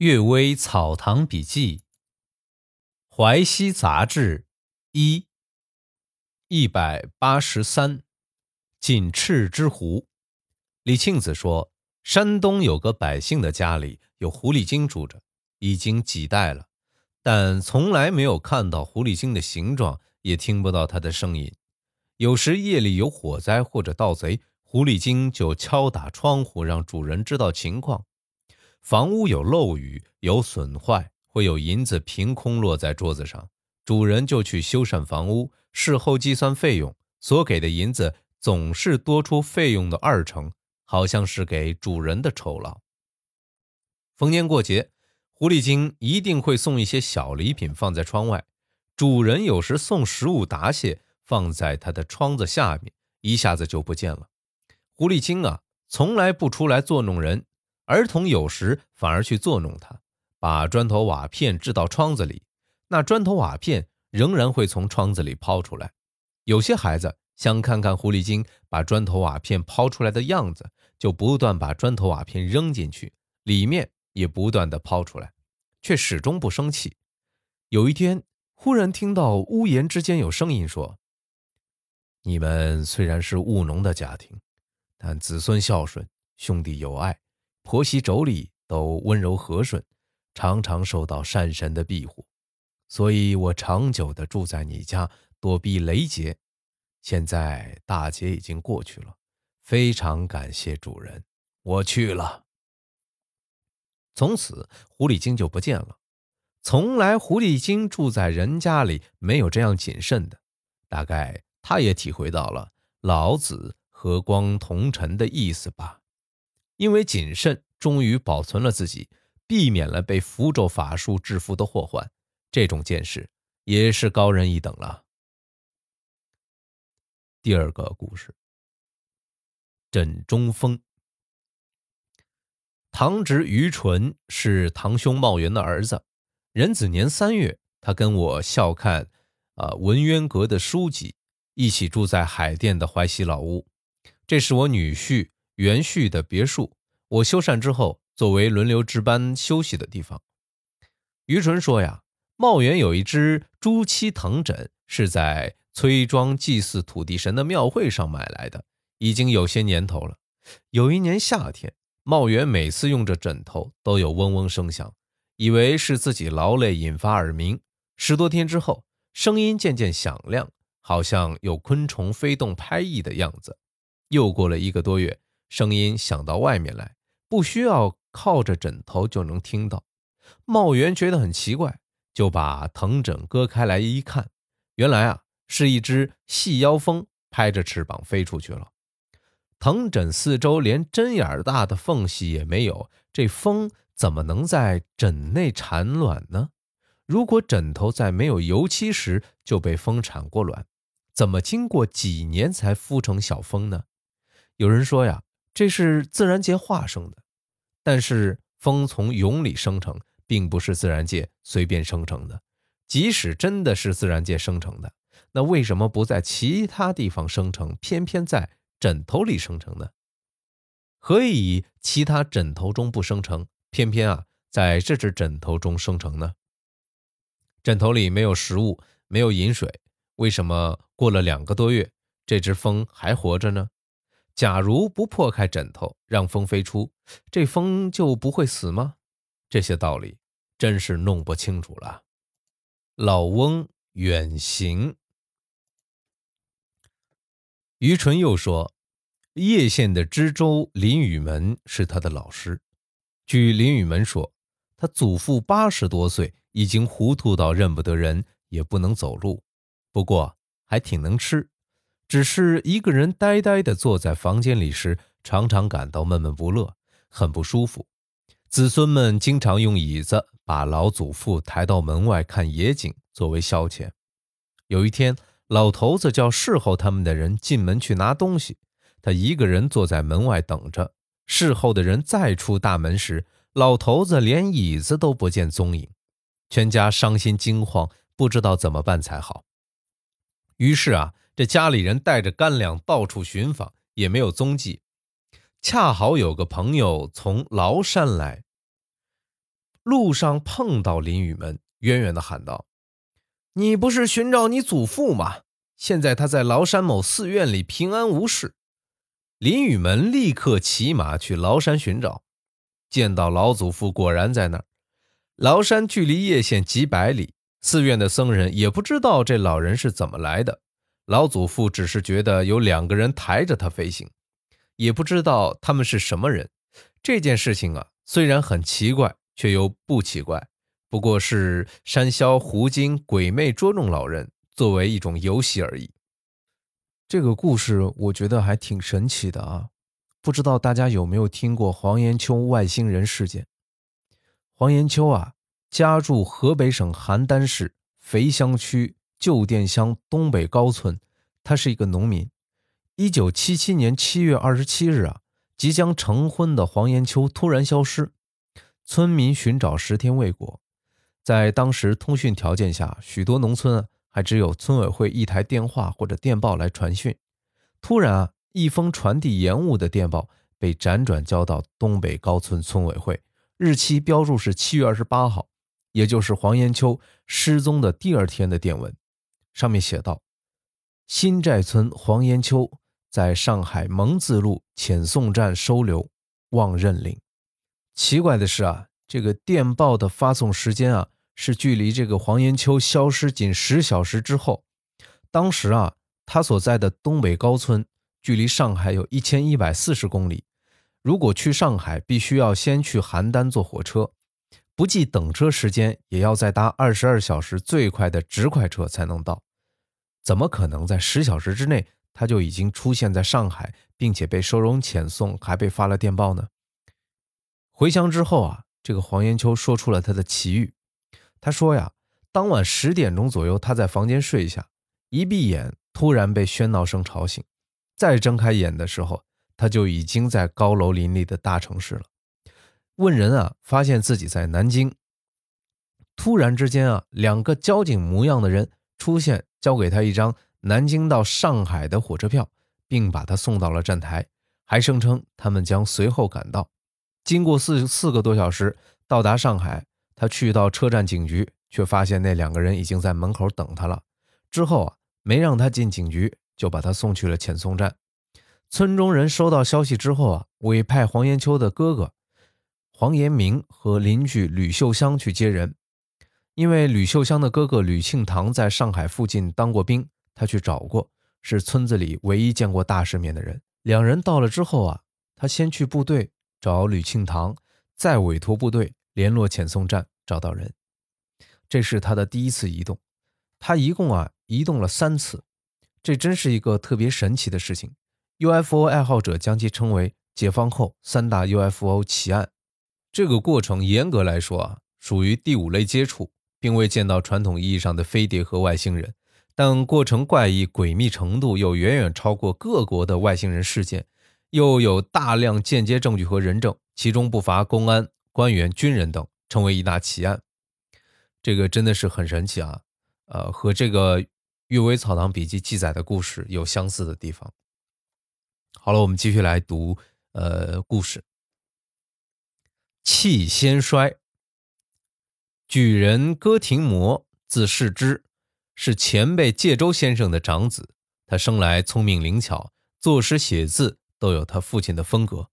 《岳微草堂笔记》《淮西杂志》一一百八十三，锦翅之狐。李庆子说，山东有个百姓的家里有狐狸精住着，已经几代了，但从来没有看到狐狸精的形状，也听不到它的声音。有时夜里有火灾或者盗贼，狐狸精就敲打窗户，让主人知道情况。房屋有漏雨、有损坏，会有银子凭空落在桌子上，主人就去修缮房屋，事后计算费用，所给的银子总是多出费用的二成，好像是给主人的酬劳。逢年过节，狐狸精一定会送一些小礼品放在窗外，主人有时送食物答谢，放在他的窗子下面，一下子就不见了。狐狸精啊，从来不出来作弄人。儿童有时反而去作弄他，把砖头瓦片掷到窗子里，那砖头瓦片仍然会从窗子里抛出来。有些孩子想看看狐狸精把砖头瓦片抛出来的样子，就不断把砖头瓦片扔进去，里面也不断的抛出来，却始终不生气。有一天，忽然听到屋檐之间有声音说：“你们虽然是务农的家庭，但子孙孝顺，兄弟友爱。”婆媳妯娌都温柔和顺，常常受到善神的庇护，所以我长久的住在你家，躲避雷劫。现在大劫已经过去了，非常感谢主人，我去了。从此狐狸精就不见了。从来狐狸精住在人家里没有这样谨慎的，大概他也体会到了老子和光同尘的意思吧。因为谨慎，终于保存了自己，避免了被符咒法术制服的祸患。这种见识也是高人一等了。第二个故事：枕中风。堂侄于纯是堂兄茂元的儿子，壬子年三月，他跟我笑看，啊文渊阁的书籍，一起住在海淀的淮西老屋。这是我女婿。元旭的别墅，我修缮之后，作为轮流值班休息的地方。于纯说呀，茂源有一只朱漆藤枕，是在崔庄祭祀土地神的庙会上买来的，已经有些年头了。有一年夏天，茂源每次用着枕头都有嗡嗡声响，以为是自己劳累引发耳鸣。十多天之后，声音渐渐响亮，好像有昆虫飞动拍翼的样子。又过了一个多月。声音响到外面来，不需要靠着枕头就能听到。茂元觉得很奇怪，就把藤枕割开来一看，原来啊是一只细腰蜂拍着翅膀飞出去了。藤枕四周连针眼大的缝隙也没有，这蜂怎么能在枕内产卵呢？如果枕头在没有油漆时就被蜂产过卵，怎么经过几年才孵成小蜂呢？有人说呀。这是自然界化生的，但是风从蛹里生成，并不是自然界随便生成的。即使真的是自然界生成的，那为什么不在其他地方生成，偏偏在枕头里生成呢？何以其他枕头中不生成，偏偏啊在这只枕头中生成呢？枕头里没有食物，没有饮水，为什么过了两个多月，这只蜂还活着呢？假如不破开枕头，让风飞出，这风就不会死吗？这些道理真是弄不清楚了。老翁远行。于纯又说，叶县的知州林雨门是他的老师。据林雨门说，他祖父八十多岁，已经糊涂到认不得人，也不能走路，不过还挺能吃。只是一个人呆呆地坐在房间里时，常常感到闷闷不乐，很不舒服。子孙们经常用椅子把老祖父抬到门外看野景作为消遣。有一天，老头子叫侍候他们的人进门去拿东西，他一个人坐在门外等着。侍候的人再出大门时，老头子连椅子都不见踪影，全家伤心惊慌，不知道怎么办才好。于是啊。这家里人带着干粮到处寻访，也没有踪迹。恰好有个朋友从崂山来，路上碰到林雨门，远远的喊道：“你不是寻找你祖父吗？现在他在崂山某寺院里平安无事。”林雨门立刻骑马去崂山寻找，见到老祖父果然在那儿。崂山距离叶县几百里，寺院的僧人也不知道这老人是怎么来的。老祖父只是觉得有两个人抬着他飞行，也不知道他们是什么人。这件事情啊，虽然很奇怪，却又不奇怪，不过是山魈狐精鬼魅捉弄老人，作为一种游戏而已。这个故事我觉得还挺神奇的啊！不知道大家有没有听过黄延秋外星人事件？黄延秋啊，家住河北省邯郸市肥乡区旧店乡东北高村，他是一个农民。一九七七年七月二十七日啊，即将成婚的黄延秋突然消失，村民寻找十天未果。在当时通讯条件下，许多农村。还只有村委会一台电话或者电报来传讯。突然啊，一封传递延误的电报被辗转交到东北高村村委会，日期标注是七月二十八号，也就是黄延秋失踪的第二天的电文。上面写道：“新寨村黄延秋在上海蒙自路遣送站收留，望认领。”奇怪的是啊，这个电报的发送时间啊。是距离这个黄延秋消失仅十小时之后，当时啊，他所在的东北高村距离上海有一千一百四十公里，如果去上海，必须要先去邯郸坐火车，不计等车时间，也要再搭二十二小时最快的直快车才能到。怎么可能在十小时之内他就已经出现在上海，并且被收容遣送，还被发了电报呢？回乡之后啊，这个黄延秋说出了他的奇遇。他说呀，当晚十点钟左右，他在房间睡下，一闭眼，突然被喧闹声吵醒，再睁开眼的时候，他就已经在高楼林立的大城市了。问人啊，发现自己在南京。突然之间啊，两个交警模样的人出现，交给他一张南京到上海的火车票，并把他送到了站台，还声称他们将随后赶到。经过四四个多小时，到达上海。他去到车站警局，却发现那两个人已经在门口等他了。之后啊，没让他进警局，就把他送去了遣送站。村中人收到消息之后啊，委派黄延秋的哥哥黄延明和邻居吕秀香去接人。因为吕秀香的哥哥吕庆堂在上海附近当过兵，他去找过，是村子里唯一见过大世面的人。两人到了之后啊，他先去部队找吕庆堂，再委托部队。联络遣送站找到人，这是他的第一次移动。他一共啊移动了三次，这真是一个特别神奇的事情。UFO 爱好者将其称为解放后三大 UFO 奇案。这个过程严格来说啊属于第五类接触，并未见到传统意义上的飞碟和外星人，但过程怪异诡秘程度又远远超过各国的外星人事件，又有大量间接证据和人证，其中不乏公安。官员、军人等成为一大奇案，这个真的是很神奇啊！呃，和这个《阅微草堂笔记》记载的故事有相似的地方。好了，我们继续来读呃故事。气先衰，举人歌亭魔字世之，是前辈介州先生的长子。他生来聪明灵巧，作诗写字都有他父亲的风格。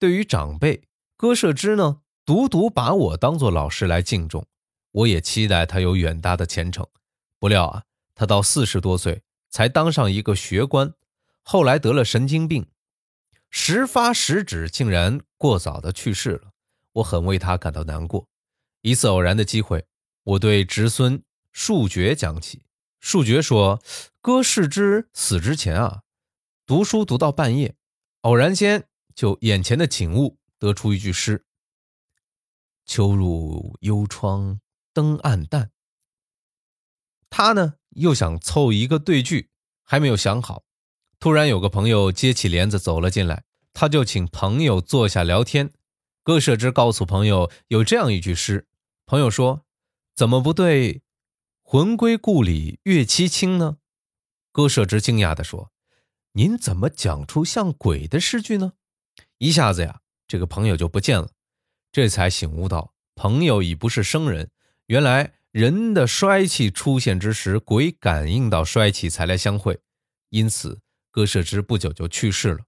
对于长辈歌社之呢？独独把我当做老师来敬重，我也期待他有远大的前程。不料啊，他到四十多岁才当上一个学官，后来得了神经病，时发时止，竟然过早的去世了。我很为他感到难过。一次偶然的机会，我对侄孙树觉讲起，树觉说：“哥世之死之前啊，读书读到半夜，偶然间就眼前的景物得出一句诗。”秋入幽窗灯暗淡。他呢又想凑一个对句，还没有想好。突然有个朋友接起帘子走了进来，他就请朋友坐下聊天。歌舍之告诉朋友有这样一句诗，朋友说：“怎么不对‘魂归故里月凄清’呢？”歌舍之惊讶地说：“您怎么讲出像鬼的诗句呢？”一下子呀，这个朋友就不见了。这才醒悟到朋友已不是生人。原来人的衰气出现之时，鬼感应到衰气才来相会，因此歌舍之不久就去世了。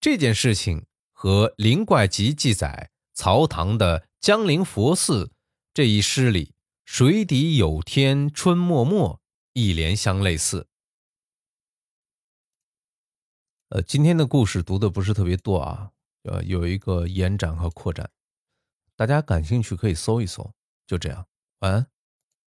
这件事情和《灵怪集》记载曹唐的江陵佛寺这一诗里“水底有天春脉脉”一联相类似。呃，今天的故事读的不是特别多啊，呃，有一个延展和扩展，大家感兴趣可以搜一搜。就这样，晚安。